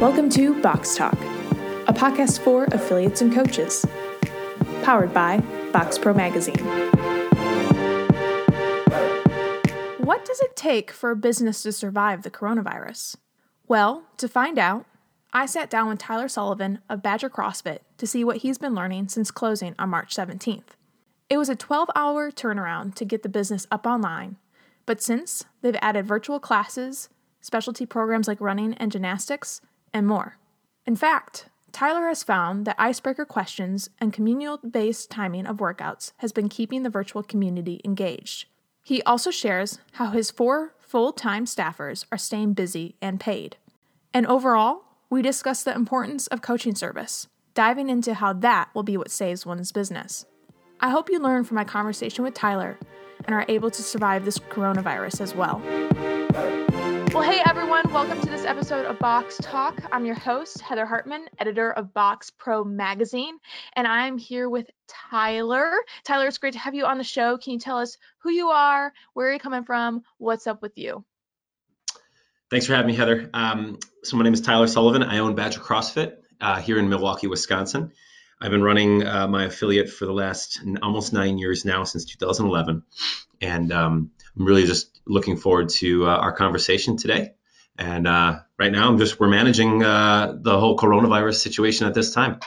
Welcome to Box Talk, a podcast for affiliates and coaches, powered by Box Pro Magazine. What does it take for a business to survive the coronavirus? Well, to find out, I sat down with Tyler Sullivan of Badger CrossFit to see what he's been learning since closing on March 17th. It was a 12 hour turnaround to get the business up online, but since they've added virtual classes, specialty programs like running and gymnastics, and more. In fact, Tyler has found that icebreaker questions and communal based timing of workouts has been keeping the virtual community engaged. He also shares how his four full time staffers are staying busy and paid. And overall, we discuss the importance of coaching service, diving into how that will be what saves one's business. I hope you learn from my conversation with Tyler and are able to survive this coronavirus as well. Well, hey everyone, welcome to this episode of Box Talk. I'm your host, Heather Hartman, editor of Box Pro Magazine, and I'm here with Tyler. Tyler, it's great to have you on the show. Can you tell us who you are, where are you're coming from, what's up with you? Thanks for having me, Heather. Um, so, my name is Tyler Sullivan. I own Badger CrossFit uh, here in Milwaukee, Wisconsin. I've been running uh, my affiliate for the last almost nine years now, since 2011. And um, I'm really just looking forward to uh, our conversation today. And uh, right now, I'm just we're managing uh, the whole coronavirus situation at this time.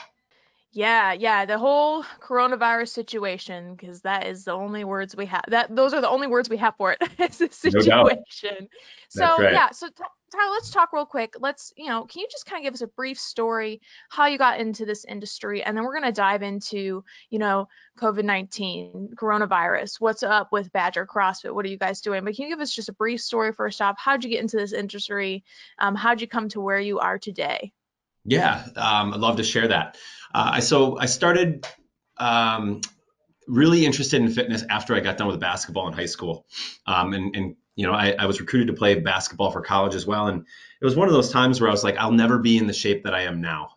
Yeah, yeah, the whole coronavirus situation, because that is the only words we have. That those are the only words we have for it. it's a situation. No so right. yeah, so t- Tyler, let's talk real quick. Let's, you know, can you just kind of give us a brief story how you got into this industry, and then we're going to dive into, you know, COVID nineteen, coronavirus. What's up with Badger CrossFit? What are you guys doing? But can you give us just a brief story first off? How'd you get into this industry? Um, how'd you come to where you are today? Yeah, um, I'd love to share that. Uh, so I started um, really interested in fitness after I got done with basketball in high school, um, and, and you know I, I, was recruited to play basketball for college as well, and it was one of those times where I was like, I'll never be in the shape that I am now.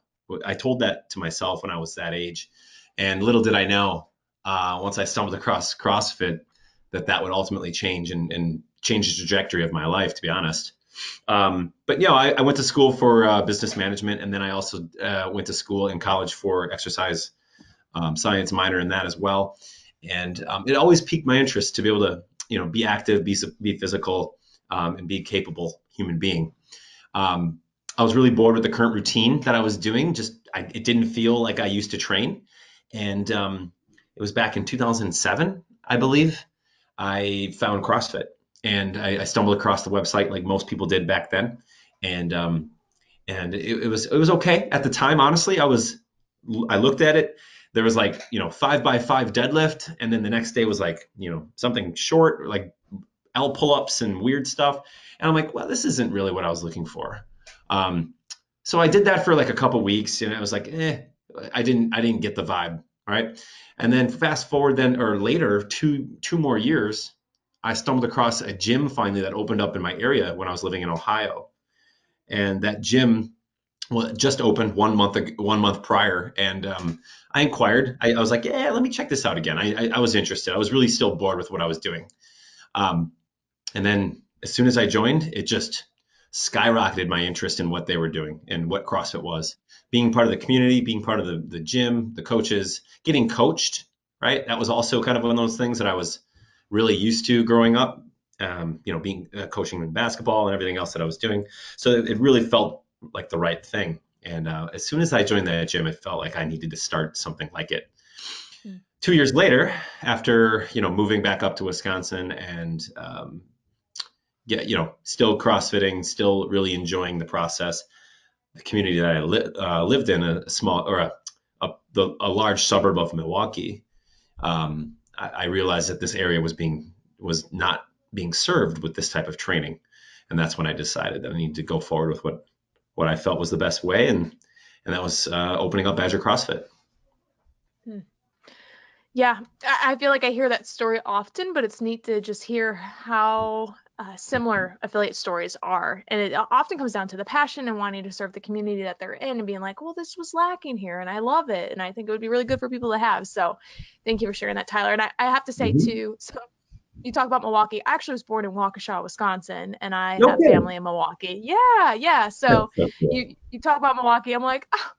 I told that to myself when I was that age, and little did I know uh, once I stumbled across CrossFit that that would ultimately change and, and change the trajectory of my life. To be honest. Um, but you know, I, I, went to school for uh, business management, and then I also uh, went to school in college for exercise um, science minor in that as well. And um, it always piqued my interest to be able to, you know, be active, be be physical, um, and be a capable human being. Um, I was really bored with the current routine that I was doing. Just I, it didn't feel like I used to train, and um, it was back in 2007, I believe. I found CrossFit and I, I, stumbled across the website like most people did back then, and um, and it, it, was it was okay at the time. Honestly, I was I looked at it. There was like you know five by five deadlift, and then the next day was like you know something short like L pull-ups and weird stuff. And I'm like, well, this isn't really what I was looking for. Um, so I did that for like a couple weeks, and I was like, eh, I didn't I didn't get the vibe, right? And then fast forward then or later two two more years I stumbled across a gym finally that opened up in my area when I was living in Ohio, and that gym well just opened one month one month prior, and um, I inquired. I, I, was like, yeah, let me check this out again. I, I, I, was interested. I was really still bored with what I was doing, um, and then as soon as I joined, it just skyrocketed my interest in what they were doing and what CrossFit was. Being part of the community, being part of the the gym, the coaches, getting coached. Right, that was also kind of one of those things that I was really used to growing up. Um, you know, being uh, coaching in basketball and everything else that I was doing. So it, it really felt like the right thing. And uh, as soon as I joined that gym, it felt like I needed to start something like it. Mm. Two years later, after you know moving back up to Wisconsin and um, yeah, you know, still CrossFitting, still really enjoying the process. The community that I li- uh, lived in, a small or a, a, the, a large suburb of Milwaukee, um, I, I realized that this area was being was not being served with this type of training, and that's when I decided that I needed to go forward with what what I felt was the best way, and and that was uh, opening up Badger CrossFit. Hmm. Yeah, I feel like I hear that story often, but it's neat to just hear how uh, similar affiliate stories are. And it often comes down to the passion and wanting to serve the community that they're in and being like, well, this was lacking here and I love it. And I think it would be really good for people to have. So thank you for sharing that, Tyler. And I, I have to say, mm-hmm. too, so you talk about Milwaukee. I actually was born in Waukesha, Wisconsin, and I have family in Milwaukee. Yeah, yeah. So, so cool. you you talk about Milwaukee. I'm like, oh,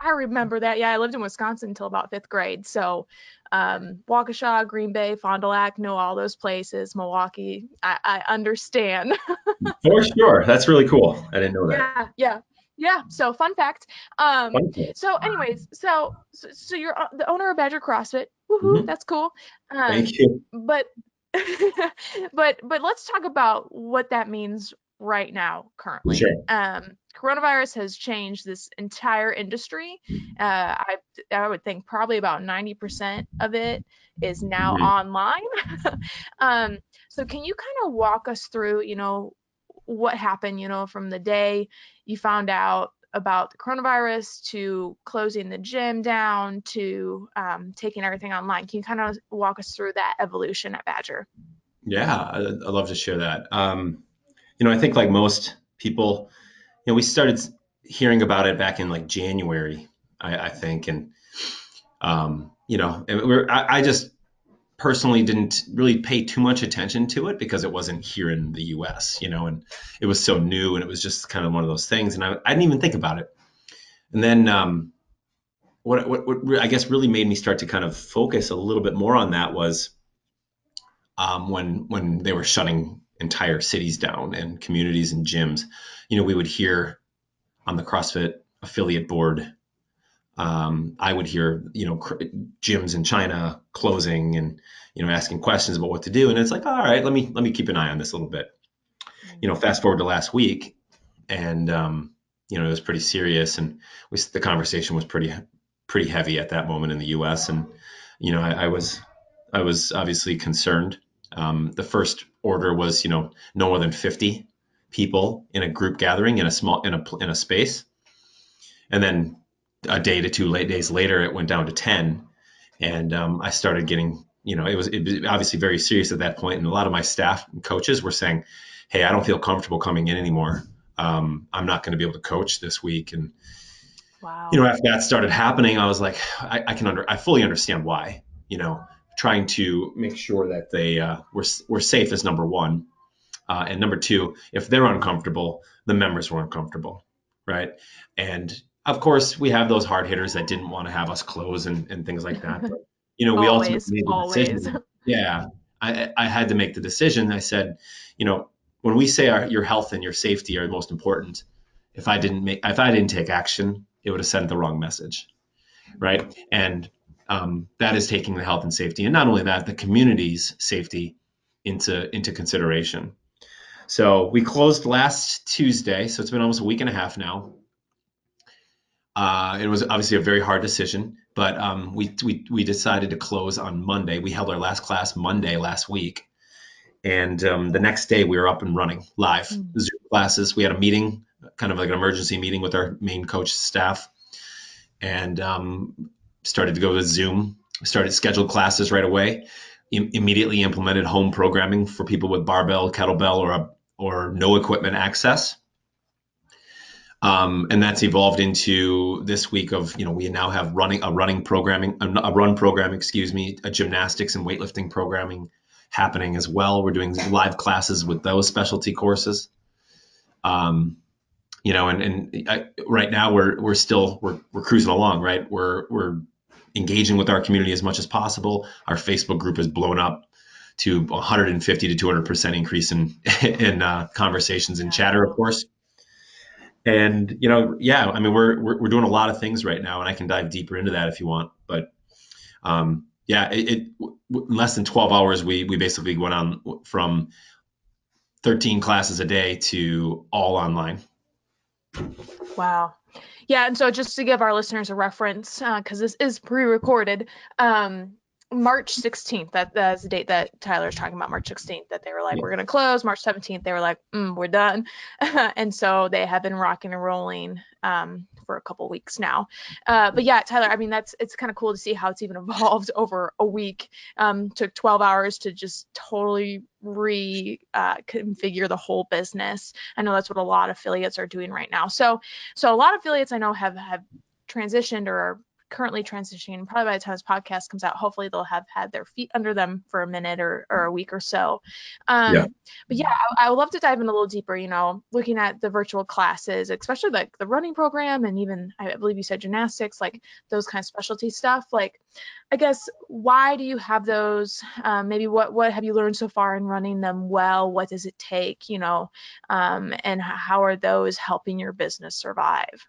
I remember that. Yeah, I lived in Wisconsin until about fifth grade. So, um, Waukesha, Green Bay, Fond du Lac, know all those places. Milwaukee, I, I understand. For sure, that's really cool. I didn't know that. Yeah, yeah yeah so fun fact um fun fact. so anyways so, so you're uh, the owner of badger crossfit Woohoo, mm-hmm. that's cool um, thank you but but but let's talk about what that means right now currently sure. um coronavirus has changed this entire industry uh i i would think probably about 90% of it is now mm-hmm. online um so can you kind of walk us through you know what happened, you know, from the day you found out about the coronavirus to closing the gym down to um, taking everything online. Can you kind of walk us through that evolution at Badger? Yeah, I, would love to share that. Um, you know, I think like most people, you know, we started hearing about it back in like January, I, I think, and um, you know, I, I just personally didn't really pay too much attention to it because it wasn't here in the US, you know, and it was so new and it was just kind of one of those things. And I, I didn't even think about it. And then um, what, what, what, I guess really made me start to kind of focus a little bit more on that was um, when when they were shutting entire cities down and communities and gyms. You know, we would hear on the CrossFit affiliate board um, I would hear, you know, cr- gyms in China closing and, you know, asking questions about what to do. And it's like, all right, let me, let me keep an eye on this a little bit. You know, fast forward to last week and, um, you know, it was pretty serious and we, the conversation was pretty, pretty heavy at that moment in the U.S. And, you know, I, I was, I was obviously concerned. Um, the first order was, you know, no more than 50 people in a group gathering in a small, in a, in a space. And then a day to two late days later, it went down to 10. And um, I started getting, you know, it was, it was obviously very serious at that point. And a lot of my staff and coaches were saying, Hey, I don't feel comfortable coming in anymore. Um, I'm not going to be able to coach this week. And, wow. you know, after that started happening, I was like, I, I can under, I fully understand why, you know, trying to make sure that they uh, were, were safe is number one. Uh, and number two, if they're uncomfortable, the members were uncomfortable. Right. And of course, we have those hard hitters that didn't want to have us close and, and things like that. But, you know, we always, ultimately made the always. decision. Yeah, I, I had to make the decision. I said, you know, when we say our, your health and your safety are most important, if I didn't make, if I didn't take action, it would have sent the wrong message, right? And um, that is taking the health and safety, and not only that, the community's safety into into consideration. So we closed last Tuesday, so it's been almost a week and a half now. Uh, it was obviously a very hard decision, but um, we, we, we decided to close on Monday. We held our last class Monday last week. And um, the next day we were up and running live mm-hmm. Zoom classes. We had a meeting, kind of like an emergency meeting with our main coach staff and um, started to go to Zoom, started scheduled classes right away, I- immediately implemented home programming for people with barbell, kettlebell, or, a, or no equipment access um, and that's evolved into this week of you know we now have running a running programming a run program excuse me a gymnastics and weightlifting programming happening as well. We're doing live classes with those specialty courses. Um, you know and, and I, right now we're we're still we're, we're cruising along right? We're we're engaging with our community as much as possible. Our facebook group has blown up to 150 to 200 percent increase in in uh, conversations and chatter of course and you know, yeah, I mean, we're, we're, we're doing a lot of things right now, and I can dive deeper into that if you want. But um, yeah, it, it in less than 12 hours, we we basically went on from 13 classes a day to all online. Wow. Yeah, and so just to give our listeners a reference, because uh, this is pre-recorded, um, March 16th, that that's the date that Tyler Tyler's talking about, March 16th, that they were like, yeah. we're going to close. March 17th, they were like, mm, we're done. and so they have been rocking and rolling um, for a couple weeks now. Uh, but yeah, Tyler, I mean, that's it's kind of cool to see how it's even evolved over a week. Um, took 12 hours to just totally reconfigure uh, the whole business. I know that's what a lot of affiliates are doing right now. So, so a lot of affiliates I know have have transitioned or currently transitioning. Probably by the time this podcast comes out, hopefully they'll have had their feet under them for a minute or, or a week or so. Um, yeah. But yeah, I, I, would love to dive in a little deeper. You know, looking at the virtual classes, especially like the running program, and even I believe you said gymnastics, like those kind of specialty stuff. Like, I guess why do you have those? Um, maybe what what have you learned so far in running them well? What does it take? You know, um, and how are those helping your business survive?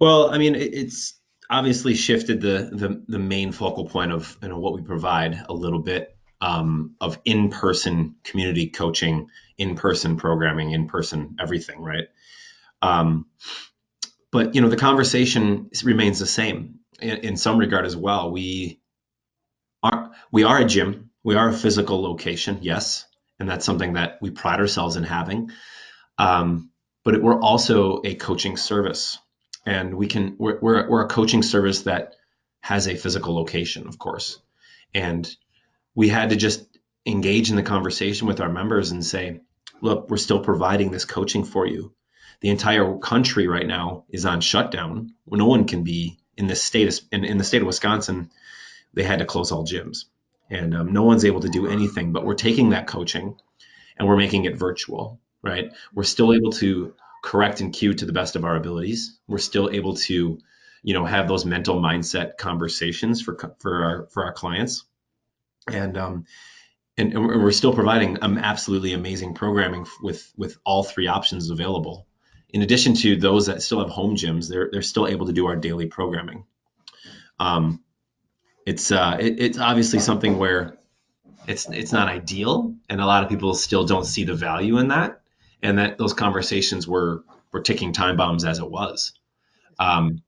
Well, I mean, it's obviously shifted the the, the main focal point of you know what we provide a little bit um, of in-person community coaching, in-person programming, in-person everything, right? Um, but you know, the conversation remains the same in, in some regard as well. We are we are a gym, we are a physical location, yes, and that's something that we pride ourselves in having. Um, but it, we're also a coaching service and we can we're, we're, we're a coaching service that has a physical location of course. And we had to just engage in the conversation with our members and say look we're still providing this coaching for you. The entire country right now is on shutdown. No one can be in this state in, in the state of wisconsin. They had to close all gyms. And um, no one's able to do anything but we're taking that coaching and we're making it virtual right? We're still able to correct and cue to the best of our abilities. We're still able to, you know, have those mental mindset conversations for for our for our clients, and um, and, and we're still providing um, absolutely amazing programming with with all three options available. In addition to those that still have home gyms, they're they're still able to do our daily programming. Um, it's uh, it, it's obviously something where it's it's not ideal, and a lot of people still don't see the value in that and that those conversations were were ticking time bombs as it was. Um,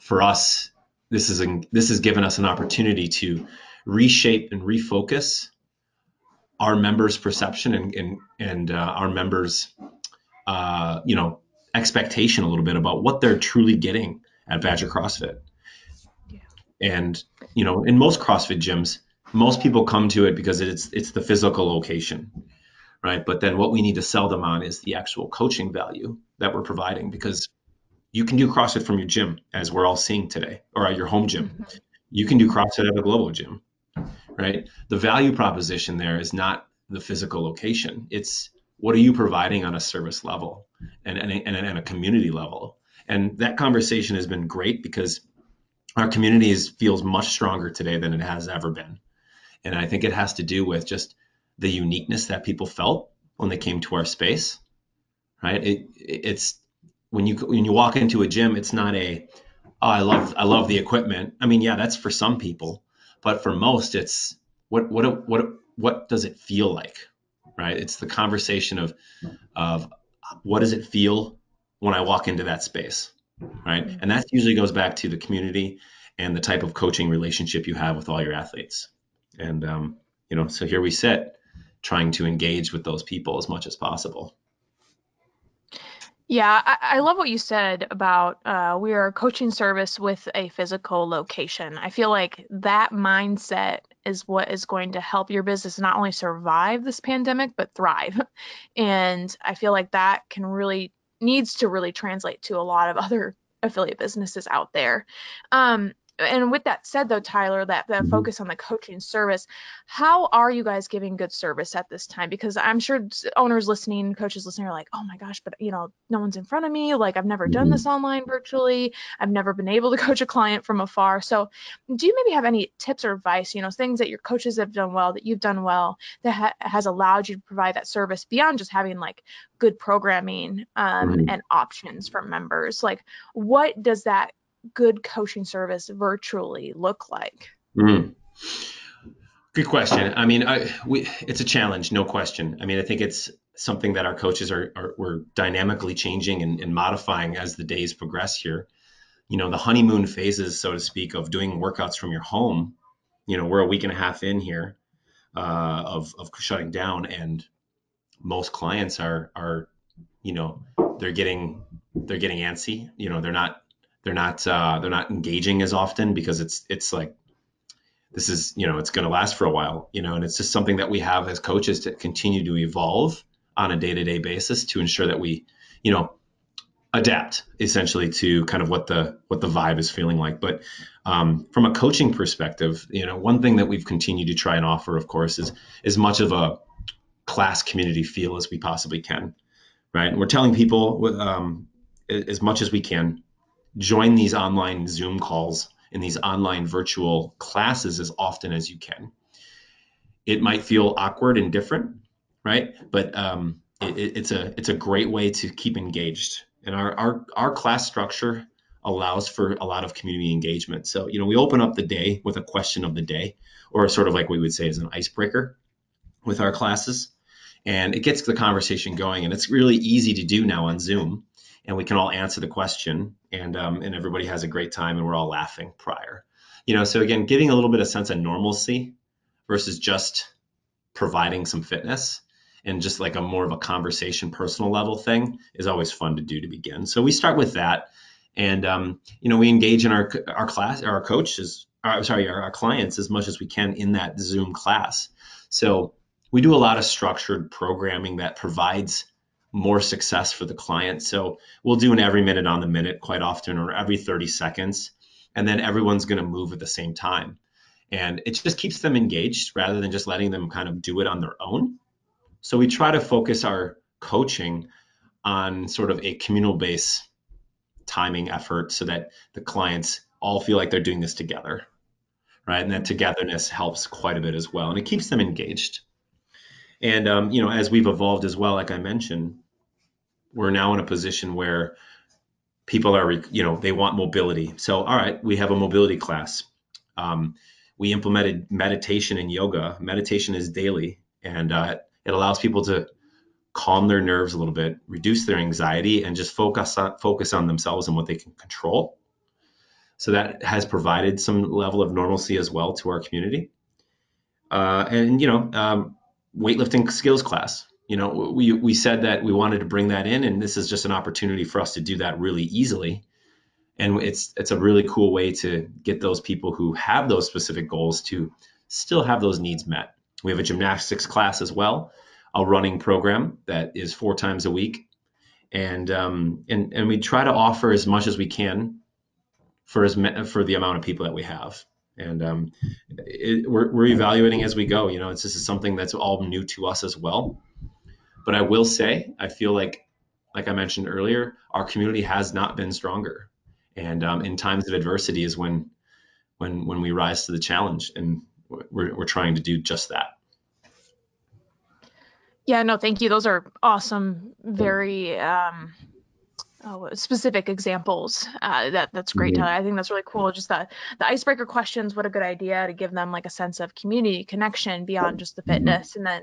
for us, this is a, this has given us an opportunity to reshape and refocus our members' perception and and, and uh, our members, uh, you know, expectation a little bit about what they're truly getting at Badger CrossFit. Yeah. And you know, in most CrossFit gyms, most people come to it because it's it's the physical location right? But then what we need to sell them on is the actual coaching value that we're providing because you can do CrossFit from your gym, as we're all seeing today, or at your home gym. Mm-hmm. You can do CrossFit at a global gym, right? The value proposition there is not the physical location. It's what are you providing on a service level and, and, and, and a community level. And that conversation has been great because our community is, feels much stronger today than it has ever been. And I think it has to do with just the uniqueness that people felt when they came to our space, right? It, it's when you when you walk into a gym, it's not a oh I love I love the equipment. I mean, yeah, that's for some people, but for most, it's what what what what does it feel like, right? It's the conversation of of what does it feel when I walk into that space, right? And that usually goes back to the community and the type of coaching relationship you have with all your athletes. And um, you know, so here we sit trying to engage with those people as much as possible. Yeah, I, I love what you said about uh, we are a coaching service with a physical location. I feel like that mindset is what is going to help your business not only survive this pandemic, but thrive. And I feel like that can really needs to really translate to a lot of other affiliate businesses out there. Um, and with that said though tyler that, that mm-hmm. focus on the coaching service how are you guys giving good service at this time? Because i'm sure owners listening coaches listening are like oh my gosh but you know no one's in front of me. Like i've never done this mm-hmm. online virtually. I've never been able to coach a client from afar. So do you maybe have any tips or advice you know things that your coaches have done well that you've done well that ha- has allowed you to provide that service beyond just having like good programming um, and options for members? Like what does that good coaching service virtually look like? Mm. Good question. I mean, I, we, it's a challenge, no question. I mean, I think it's something that our coaches are, are we're dynamically changing and, and modifying as the days progress here. You know, the honeymoon phases, so to speak, of doing workouts from your home. You know, we're a week and a half in here uh, of of shutting down, and most clients are are, you know, they're getting they're getting antsy. You know, they're not they're not uh, they're not engaging as often because it's it's like this is you know it's going to last for a while you know and it's just something that we have as coaches to continue to evolve on a day-to-day basis to ensure that we you know adapt essentially to kind of what the what the vibe is feeling like. But um, from a coaching perspective, you know, one thing that we've continued to try and offer, of course, is as much of a class community feel as we possibly can, right? And we're telling people um, as much as we can, join these online Zoom calls in these online virtual classes as often as you can. It might feel awkward and different, right? But um, it, it's a it's a great way to keep engaged. And our, our our class structure allows for a lot of community engagement. So you know we open up the day with a question of the day, or sort of like we would say is an icebreaker with our classes, and it gets the conversation going. And it's really easy to do now on Zoom, and we can all answer the question, and um, and everybody has a great time, and we're all laughing prior. You know, so again, giving a little bit of sense of normalcy versus just providing some fitness and just like a more of a conversation personal level thing is always fun to do to begin so we start with that and um, you know we engage in our our class our coaches uh, sorry our, our clients as much as we can in that zoom class so we do a lot of structured programming that provides more success for the client so we'll do an every minute on the minute quite often or every 30 seconds and then everyone's going to move at the same time and it just keeps them engaged rather than just letting them kind of do it on their own so we try to focus our coaching on sort of a communal based timing effort so that the clients all feel like they're doing this together. Right. And that togetherness helps quite a bit as well. And it keeps them engaged. And, um, you know, as we've evolved as well, like I mentioned, we're now in a position where people are, you know, they want mobility. So, all right, we have a mobility class. Um, we implemented meditation and yoga. Meditation is daily. And uh, it allows people to calm their nerves a little bit, reduce their anxiety, and just focus on, focus on themselves and what they can control. So that has provided some level of normalcy as well to our community. Uh, and you know, um, weightlifting skills class. You know, we we said that we wanted to bring that in, and this is just an opportunity for us to do that really easily. And it's it's a really cool way to get those people who have those specific goals to still have those needs met. We have a gymnastics class as well, a running program that is four times a week, and um, and and we try to offer as much as we can for as for the amount of people that we have. And um, it, we're, we're evaluating as we go. You know, it's this is something that's all new to us as well. But I will say, I feel like, like I mentioned earlier, our community has not been stronger. And um, in times of adversity is when when when we rise to the challenge. And we're, we're trying to do just that. Yeah, no, thank you. Those are awesome, very um, oh, specific examples. Uh, that that's great, mm-hmm. I think that's really cool. Just the the icebreaker questions. What a good idea to give them like a sense of community connection beyond just the mm-hmm. fitness, mm-hmm. and then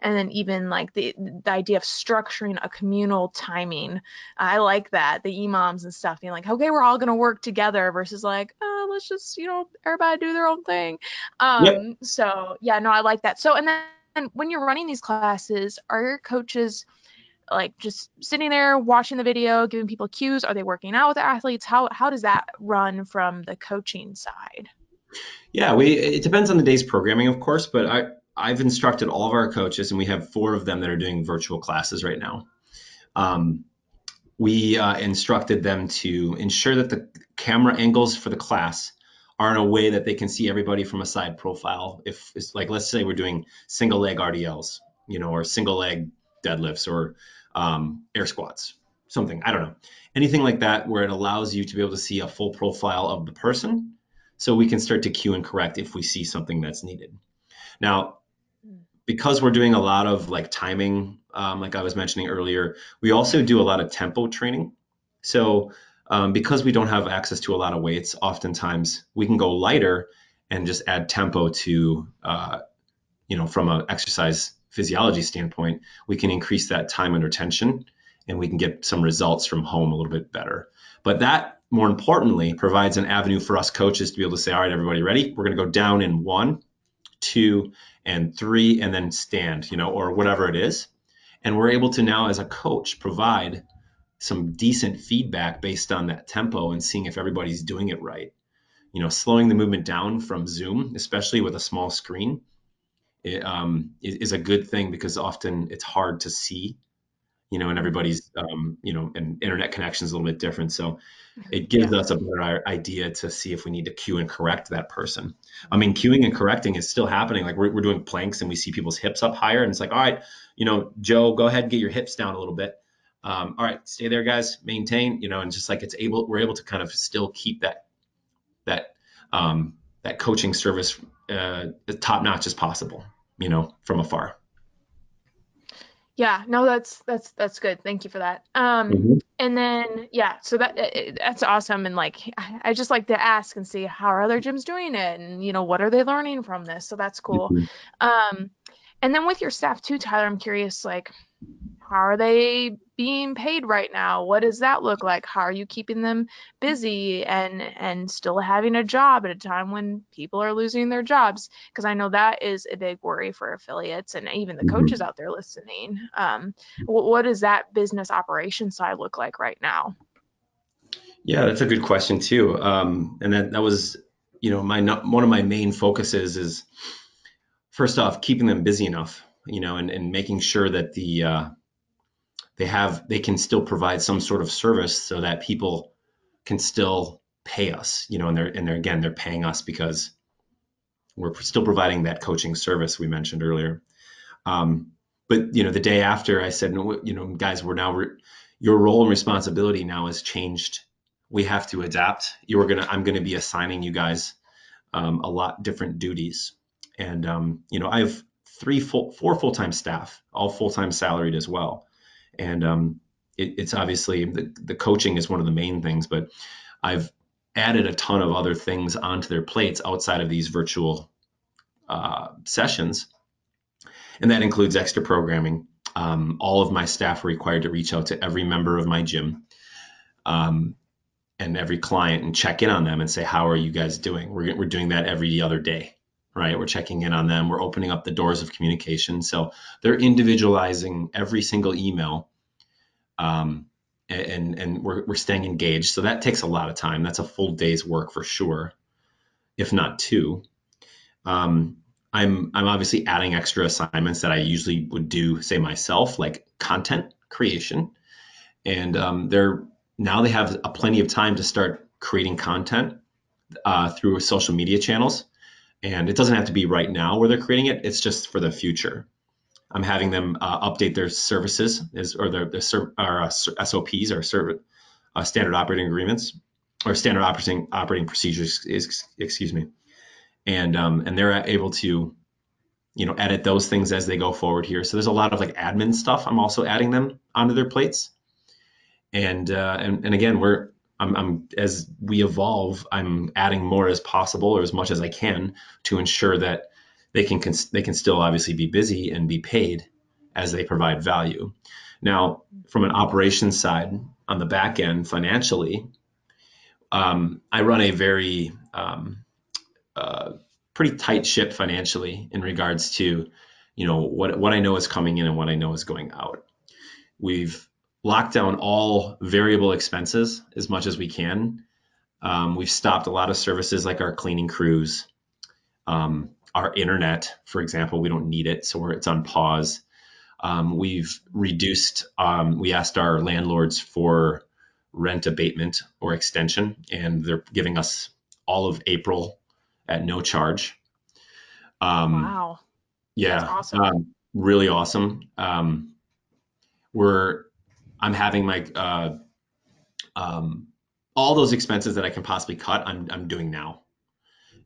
and then even like the the idea of structuring a communal timing. I like that the EMOMs and stuff being like, okay, we're all gonna work together versus like, oh, let's just you know everybody do their own thing. Um, yep. So yeah, no, I like that. So and then And when you're running these classes, are your coaches like just sitting there watching the video, giving people cues? Are they working out with the athletes? How how does that run from the coaching side? Yeah, we it depends on the day's programming, of course, but I I've instructed all of our coaches, and we have four of them that are doing virtual classes right now. Um, we uh, instructed them to ensure that the camera angles for the class are in a way that they can see everybody from a side profile. If it's like, let's say we're doing single leg RDLs, you know, or single leg deadlifts or um, air squats, something, I don't know. Anything like that where it allows you to be able to see a full profile of the person so we can start to cue and correct if we see something that's needed. Now, because we're doing a lot of like timing, um, like I was mentioning earlier, we also do a lot of tempo training. So um, because we don't have access to a lot of weights, oftentimes we can go lighter and just add tempo to, uh, you know, from an exercise physiology standpoint, we can increase that time under tension and we can get some results from home a little bit better. But that, more importantly, provides an avenue for us coaches to be able to say, all right, everybody ready? We're going to go down in one, two, and three, and then stand, you know, or whatever it is. And we're able to now, as a coach, provide some decent feedback based on that tempo and seeing if everybody's doing it right. You know, slowing the movement down from Zoom, especially with a small screen, it, um, is a good thing because often it's hard to see you know, and everybody's, um, you know, and internet connection is a little bit different. So it gives yeah. us a better idea to see if we need to cue and correct that person. I mean, cueing and correcting is still happening. Like we're, we're doing planks and we see people's hips up higher, and it's like, all right, you know, Joe, go ahead and get your hips down a little bit. Um, all right, stay there, guys. Maintain, you know, and just like it's able, we're able to kind of still keep that that um, that coaching service uh, top notch as possible, you know, from afar. Yeah, no, that's that's that's good. Thank you for that. Um, mm-hmm. and then yeah, so that that's awesome. And like, I just like to ask and see how are other gyms doing it, and you know, what are they learning from this? So that's cool. Mm-hmm. Um, and then with your staff too, Tyler, I'm curious, like, how are they being paid right now? What does that look like? How are you keeping them busy and and still having a job at a time when people are losing their jobs? Because I know that is a big worry for affiliates and even the mm-hmm. coaches out there listening. Um, what, what does that business operation side look like right now? Yeah, that's a good question too. Um, and that that was, you know, my one of my main focuses is first off keeping them busy enough, you know, and and making sure that the uh, they have they can still provide some sort of service so that people can still pay us you know and they're and they're again they're paying us because we're still providing that coaching service we mentioned earlier. Um, but you know the day after i said you know guys we're now re- your role and responsibility now has changed. We have to adapt. You're gonna i'm gonna be assigning you guys um, a lot different duties. And um, you know i have three full four full-time staff all full-time salaried as well and um, it, it's obviously the, the coaching is one of the main things, but I've added a ton of other things onto their plates outside of these virtual uh, sessions, and that includes extra programming. Um, all of my staff are required to reach out to every member of my gym um, and every client and check in on them and say, "How are you guys doing?" We're we're doing that every other day right? We're checking in on them. We're opening up the doors of communication. So they're individualizing every single email. Um, and and we're, we're staying engaged. So that takes a lot of time. That's a full day's work for sure, if not two. Um, I'm I'm obviously adding extra assignments that I usually would do, say myself, like content creation, and um, they're now they have a plenty of time to start creating content uh, through social media channels and it doesn't have to be right now where they're creating it. It's just for the future. I'm having them uh, update their services or their, their or, uh, SOPs or serv- uh, standard operating agreements or standard operating operating procedures. Excuse me, and um, and they're able to, you know, edit those things as they go forward here. So there's a lot of like admin stuff. I'm also adding them onto their plates, and uh, and and again, we're I'm, I'm, as we evolve, I'm adding more as possible or as much as I can to ensure that they can they can still obviously be busy and be paid as they provide value. Now, from an operations side, on the back end financially, um, I run a very um, uh, pretty tight ship financially in regards to you know what what I know is coming in and what I know is going out. We've lock down all variable expenses as much as we can. Um, we've stopped a lot of services like our cleaning crews, um, our internet, for example. We don't need it, so it's on pause. Um, we've reduced. Um, we asked our landlords for rent abatement or extension, and they're giving us all of April at no charge. Um, wow. Yeah. Awesome. Um, really awesome. we're I'm having my uh, um, all those expenses that I can possibly cut. I'm I'm doing now,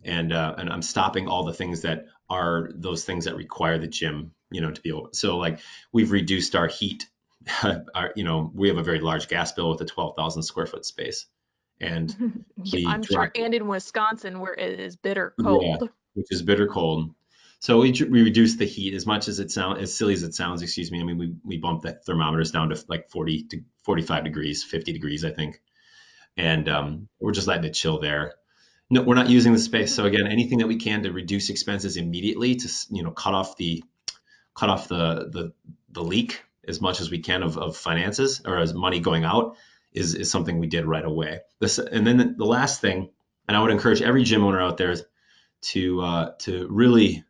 and uh, and I'm stopping all the things that are those things that require the gym, you know, to be open. So like we've reduced our heat. our, you know, we have a very large gas bill with a 12,000 square foot space, and I'm sure, and in Wisconsin where it is bitter cold, yeah, which is bitter cold. So we, we reduce the heat as much as it sounds as silly as it sounds. Excuse me. I mean, we we bumped the thermometers down to like 40 to 45 degrees, 50 degrees, I think, and um, we're just letting it chill there. No, we're not using the space. So again, anything that we can to reduce expenses immediately to you know cut off the cut off the the the leak as much as we can of, of finances or as money going out is is something we did right away. This and then the, the last thing, and I would encourage every gym owner out there to uh, to really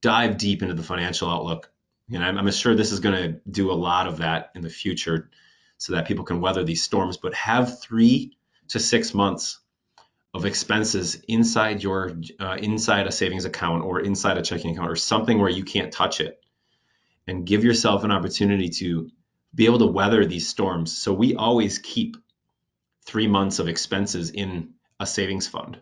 dive deep into the financial outlook. And I'm, I'm sure this is going to do a lot of that in the future so that people can weather these storms, but have three to six months of expenses inside your uh, inside a savings account or inside a checking account or something where you can't touch it and give yourself an opportunity to be able to weather these storms. So we always keep three months of expenses in a savings fund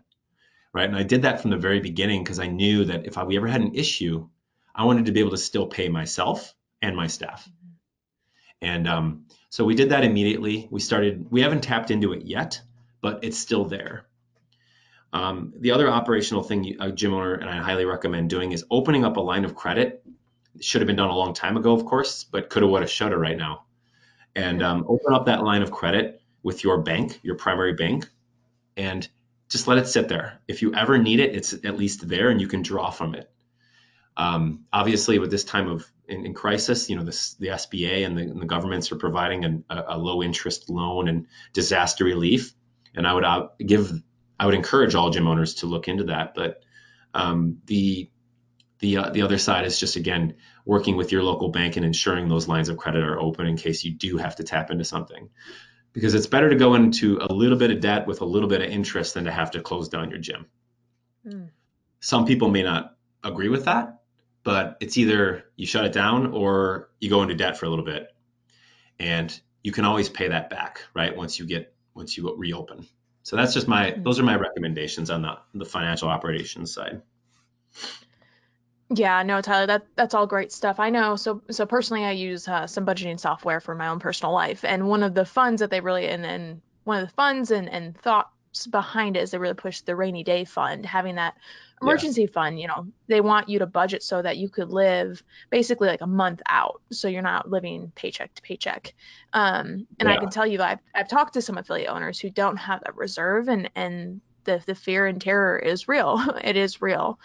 right? And i did that from the very beginning because i knew that if I, we ever had an issue i wanted to be able to still pay myself and my staff. And um, so we did that immediately. We started we haven't tapped into it yet but it's still there. Um, the other operational thing a gym owner and I highly recommend doing is opening up a line of credit. It should have been done a long time ago, of course, but coulda, woulda, shoulda right now. And um, open up that line of credit with your bank, your primary bank, and just let it sit there. If you ever need it, it's at least there and you can draw from it. Um, obviously, with this time of in, in crisis, you know this, the SBA and the, and the governments are providing an, a, a, low interest loan and disaster relief. And I would uh, give I would encourage all gym owners to look into that. But um, the the uh, the other side is just again working with your local bank and ensuring those lines of credit are open in case you do have to tap into something. Because it's better to go into a little bit of debt with a little bit of interest than to have to close down your gym. Mm. Some people may not agree with that, but it's either you shut it down or you go into debt for a little bit. And you can always pay that back, right? Once you get once you reopen. So that's just my mm-hmm. those are my recommendations on the the financial operations side. Yeah, no, Tyler, that that's all great stuff. I know. So so personally, I use uh, some budgeting software for my own personal life, and one of the funds that they really and then one of the funds and and thoughts behind it is they really push the rainy day fund, having that emergency yeah. fund you know they want you to budget so that you could live basically like a month out so you're not living paycheck to paycheck um, and yeah. i can tell you I've, I've talked to some affiliate owners who don't have that reserve and and the, the fear and terror is real it is real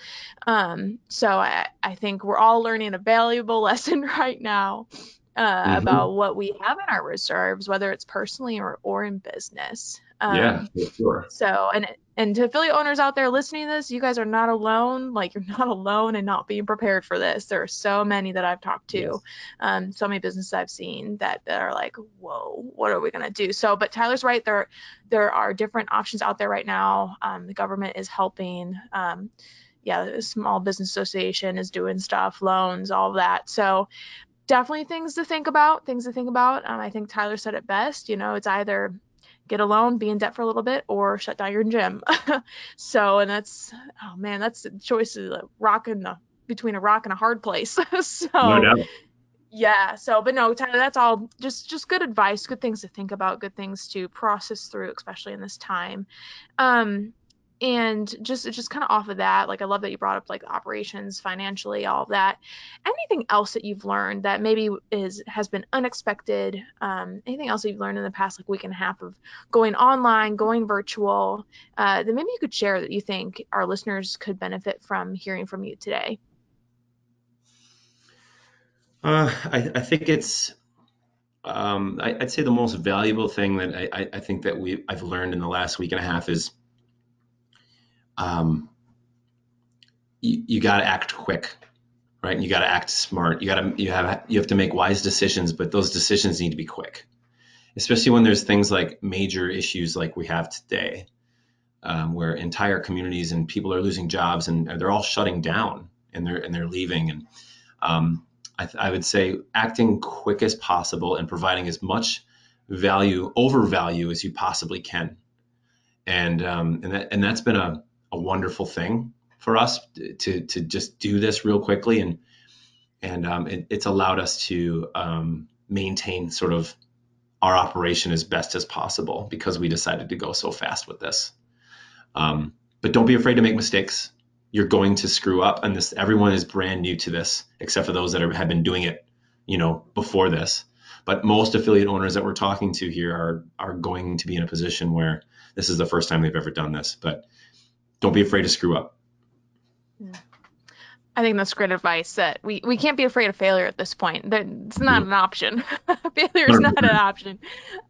um, so I, I think we're all learning a valuable lesson right now uh, mm-hmm. about what we have in our reserves whether it's personally or, or in business um, yeah, sure. So, and and to affiliate owners out there listening to this, you guys are not alone. Like you're not alone and not being prepared for this. There are so many that I've talked to, yes. um, so many businesses I've seen that, that are like, whoa, what are we gonna do? So, but Tyler's right. There there are different options out there right now. Um, the government is helping. Um, yeah, the Small Business Association is doing stuff, loans, all that. So definitely things to think about. Things to think about. Um, I think Tyler said it best. You know, it's either get a loan, be in debt for a little bit, or shut down your gym. so, and that's, oh man, that's the choice of like rock and the, between a rock and a hard place. so, no yeah. So, but no, Tyler, that's all just, just good advice, good things to think about, good things to process through, especially in this time. Um, and just just kind of off of that like i love that you brought up like operations financially all of that. Anything else that you've learned that maybe is has been unexpected um, anything else you've learned in the past like week and a half of going online going virtual uh, that maybe you could share that you think our listeners could benefit from hearing from you today? Uh, I, I think it's um, I, would say the most valuable thing that I, I think that we I've learned in the last week and a half is um, you, you got to act quick, right? You got to act smart. You got to you have you have to make wise decisions, but those decisions need to be quick, especially when there's things like major issues like we have today, um, where entire communities and people are losing jobs and they're all shutting down and they're and they're leaving and um, I, I, would say acting quick as possible and providing as much value over value as you possibly can and um, and that and that's been a a wonderful thing for us to to just do this real quickly and and um, it, it's allowed us to um, maintain sort of our operation as best as possible because we decided to go so fast with this. Um, but don't be afraid to make mistakes. You're going to screw up, and this everyone is brand new to this, except for those that are, have been doing it, you know, before this. But most affiliate owners that we're talking to here are are going to be in a position where this is the first time they've ever done this. But don't be afraid to screw up. I think that's great advice. That we, we can't be afraid of failure at this point. That it's not an option. failure is not an option.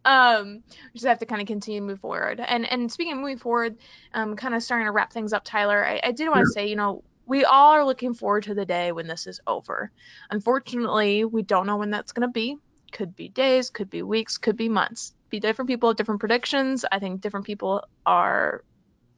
Um, we just have to kind of continue to move forward. And and speaking of moving forward, um, kind of starting to wrap things up, Tyler. I, I did want to say, you know, we all are looking forward to the day when this is over. Unfortunately, we don't know when that's going to be. Could be days, could be weeks, could be months. Be different people have different predictions. I think different people are,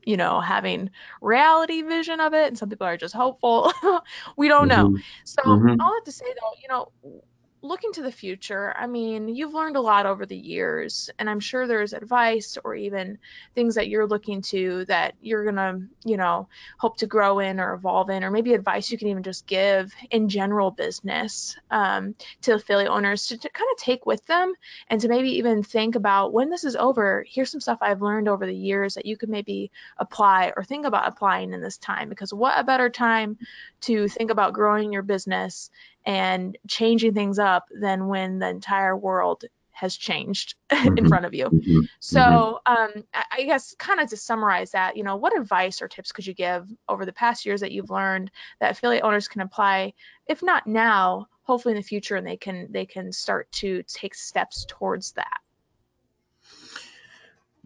you know, having reality vision of it, and some people are just hopeful. we don't know. Mm-hmm. So Mm-hmm. all that to say though, you know, looking to the future, I mean, you've learned a lot over the years, and I'm sure there's advice or even things that you're looking to that you're gonna, you know, hope to grow in or evolve in, or maybe advice you can even just give in general business um, to affiliate owners to, to kind of take with them and to maybe even think about when this is over, here's some stuff I've learned over the years that you could maybe apply or think about applying in this time. Because what a better time to think about growing your business and changing things up than when the entire world has changed in Mm-hmm. front of you. Mm-hmm. So, um, I I guess kind of to summarize that, you know, what advice or tips could you give over the past years that you've learned that affiliate owners can apply, if not now, hopefully in the future, and they can they can start to take steps towards that.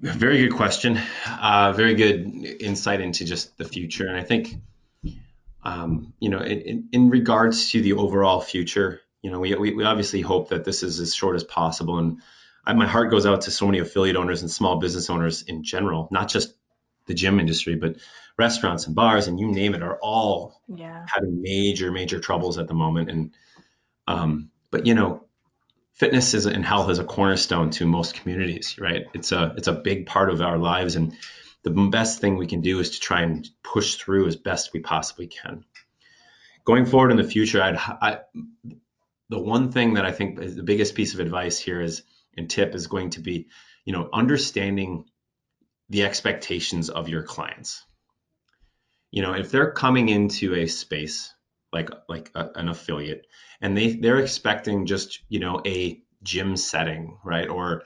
Very good question. Uh, very good insight into just the future. And I think, um, you know, in, in, regards to the overall future, you know, we, we, we obviously hope that this is as short as possible. And I, my heart goes out to so many affiliate owners and small business owners in general, not just the gym industry, but restaurants and bars and you name it are all Yeah. having major, major troubles at the moment. And, um, but you know, fitness is and health is a cornerstone to most communities, right? It's a it's a big part of our lives, and the best thing we can do is to try and push through as best we possibly can. Going forward in the future, I'd I, the one thing that I think is the biggest piece of advice here is and tip is going to be, you know, understanding the expectations of your clients. You know, if they're coming into a space like like a, an affiliate and they they're expecting just you know a gym setting right or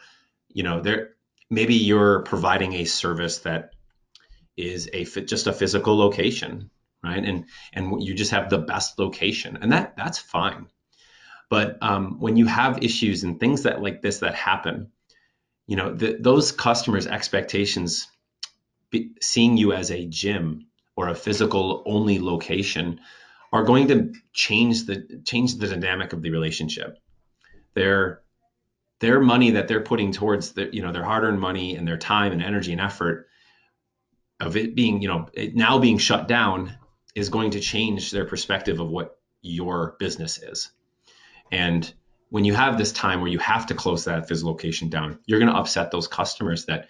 you know they're maybe you're providing a service that is a just a physical location right and and you just have the best location and that that's fine but um, when you have issues and things that like this that happen you know the, those customers expectations be, seeing you as a gym or a physical only location are going to change the change the dynamic of the relationship. Their their money that they're putting towards the you know their hard-earned money and their time and energy and effort of it being you know it now being shut down is going to change their perspective of what your business is. And when you have this time where you have to close that physical location down, you're going to upset those customers that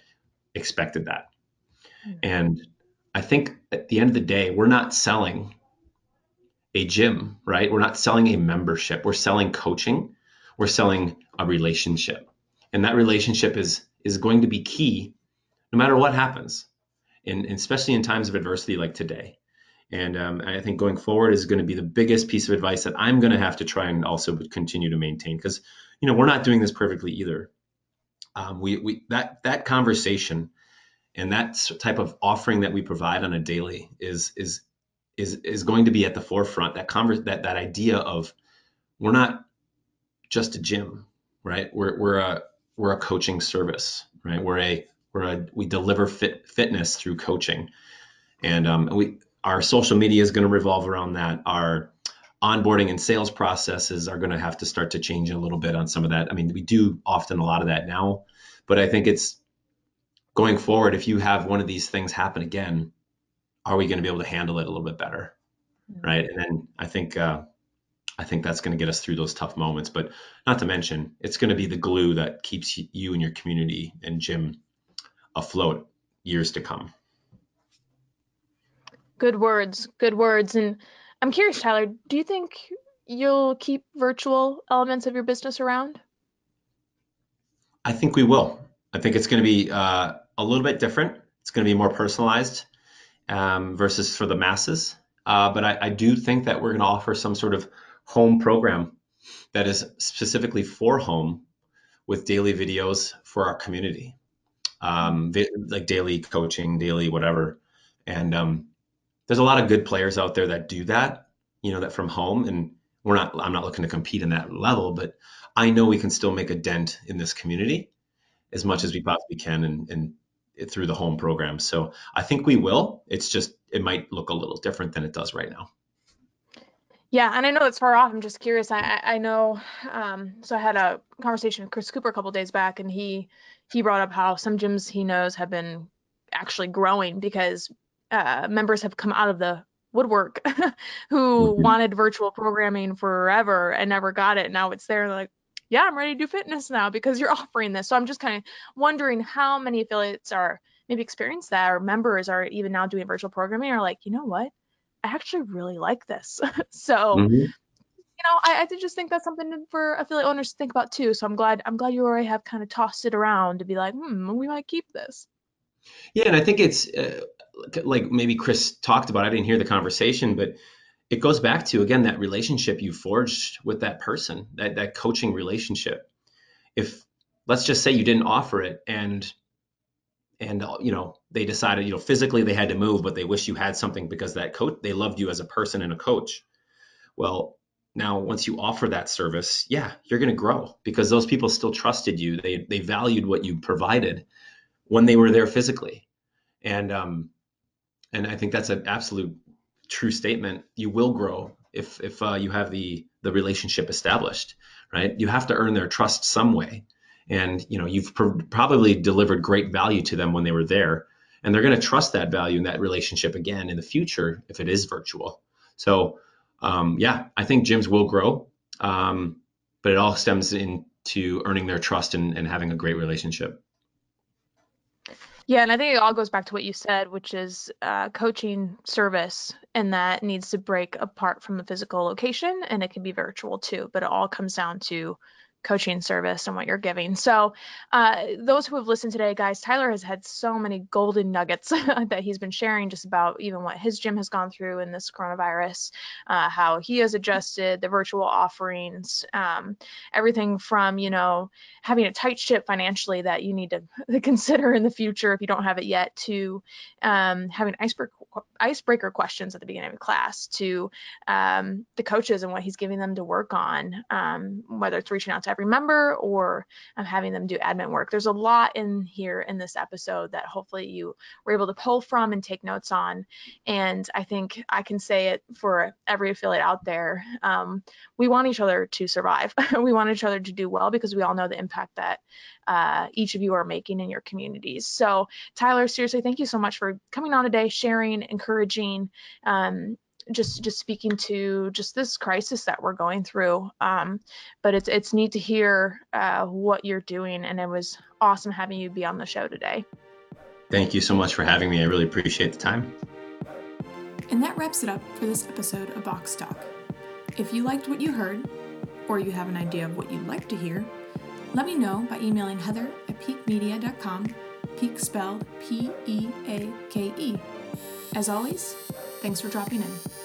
expected that. Mm-hmm. And I think at the end of the day, we're not selling a gym, right? We're not selling a membership. We're selling coaching. We're selling a relationship. And that relationship is is going to be key no matter what happens. And, and especially in times of adversity like today. And um, I think going forward is going to be the biggest piece of advice that I'm going to have to try and also continue to maintain because you know we're not doing this perfectly either. Um, we, we that that conversation and that type of offering that we provide on a daily is is is is going to be at the forefront. That converse, that that idea of we're not just a gym, right? We're we're a we're a coaching service, right? We're a we're a we deliver fit fitness through coaching, and um, we our social media is going to revolve around that. Our onboarding and sales processes are going to have to start to change a little bit on some of that. I mean, we do often a lot of that now, but I think it's going forward. If you have one of these things happen again, are we going to be able to handle it a little bit better mm-hmm. right and then i think uh, i think that's going to get us through those tough moments but not to mention it's going to be the glue that keeps you and your community and gym afloat years to come. Good words good words and i'm curious tyler do you think you'll keep virtual elements of your business around? I think we will. I think it's going to be uh, a little bit different. It's going to be more personalized um, versus for the masses. Uh, but I, I, do think that we're going to offer some sort of home program that is specifically for home with daily videos for our community, um, like daily coaching, daily whatever. And um, there's a lot of good players out there that do that, you know, that from home. And we're not, I'm not looking to compete in that level, but I know we can still make a dent in this community as much as we possibly can and, and through the home program. So I think we will. It's just it might look a little different than it does right now. Yeah, and I know it's far off. I'm just curious. I I know. Um, so I had a conversation with Chris Cooper a couple days back, and he he brought up how some gyms he knows have been actually growing because uh, members have come out of the woodwork who mm-hmm. wanted virtual programming forever and never got it. Now it's there. Like, yeah, I'm ready to do fitness now because you're offering this. So I'm just kind of wondering how many affiliates are maybe experienced that or members are even now doing virtual programming are like, you know what? I actually really like this. so mm-hmm. you know, I, I just think that's something for affiliate owners to think about too. So I'm glad I'm glad you already have kind of tossed it around to be like, hmm, we might keep this. Yeah, and I think it's uh, like maybe Chris talked about. I didn't hear the conversation, but it goes back to again that relationship you forged with that person, that that coaching relationship. If let's just say you didn't offer it and and you know they decided you know physically they had to move but they wish you had something because that coach they loved you as a person and a coach. Well now once you offer that service yeah you're going to grow because those people still trusted you. They they valued what you provided when they were there physically. And um and i think that's an absolute true statement, you will grow if if uh, you have the the relationship established, right? You have to earn their trust some way, and you know you've pr- probably delivered great value to them when they were there, and they're going to trust that value in that relationship again in the future if it is virtual. So um, yeah, I think gyms will grow, um, but it all stems into earning their trust and, and having a great relationship. Yeah, and I think it all goes back to what you said, which is uh, coaching service, and that needs to break apart from the physical location, and it can be virtual too. But it all comes down to coaching service and what you're giving. So, uh, those who have listened today, guys, Tyler has had so many golden nuggets that he's been sharing just about even what his gym has gone through in this coronavirus, uh, how he has adjusted the virtual offerings, um, everything from, you know, having a tight ship financially that you need to consider in the future if you don't have it yet, to um, having icebreaker, icebreaker questions at the beginning of class, to um, the coaches and what he's giving them to work on, um, whether it's reaching out to every member or I'm having them do admin work. There's a lot in here in this episode that hopefully you were able to pull from and take notes on. And I think I can say it for every affiliate out there. Um, we want each other to survive. we want each other to do well because we all know the impact that uh, each of you are making in your communities. So, Tyler, seriously, thank you so much for coming on today, sharing, encouraging, um, just just speaking to just this crisis that we're going through. Um, but it's it's neat to hear uh, what you're doing, and it was awesome having you be on the show today. Thank you so much for having me. I really appreciate the time. And that wraps it up for this episode of Box Talk. If you liked what you heard, or you have an idea of what you'd like to hear, let me know by emailing heather at peakmedia.com, peak spelled P E A K E. As always, thanks for dropping in.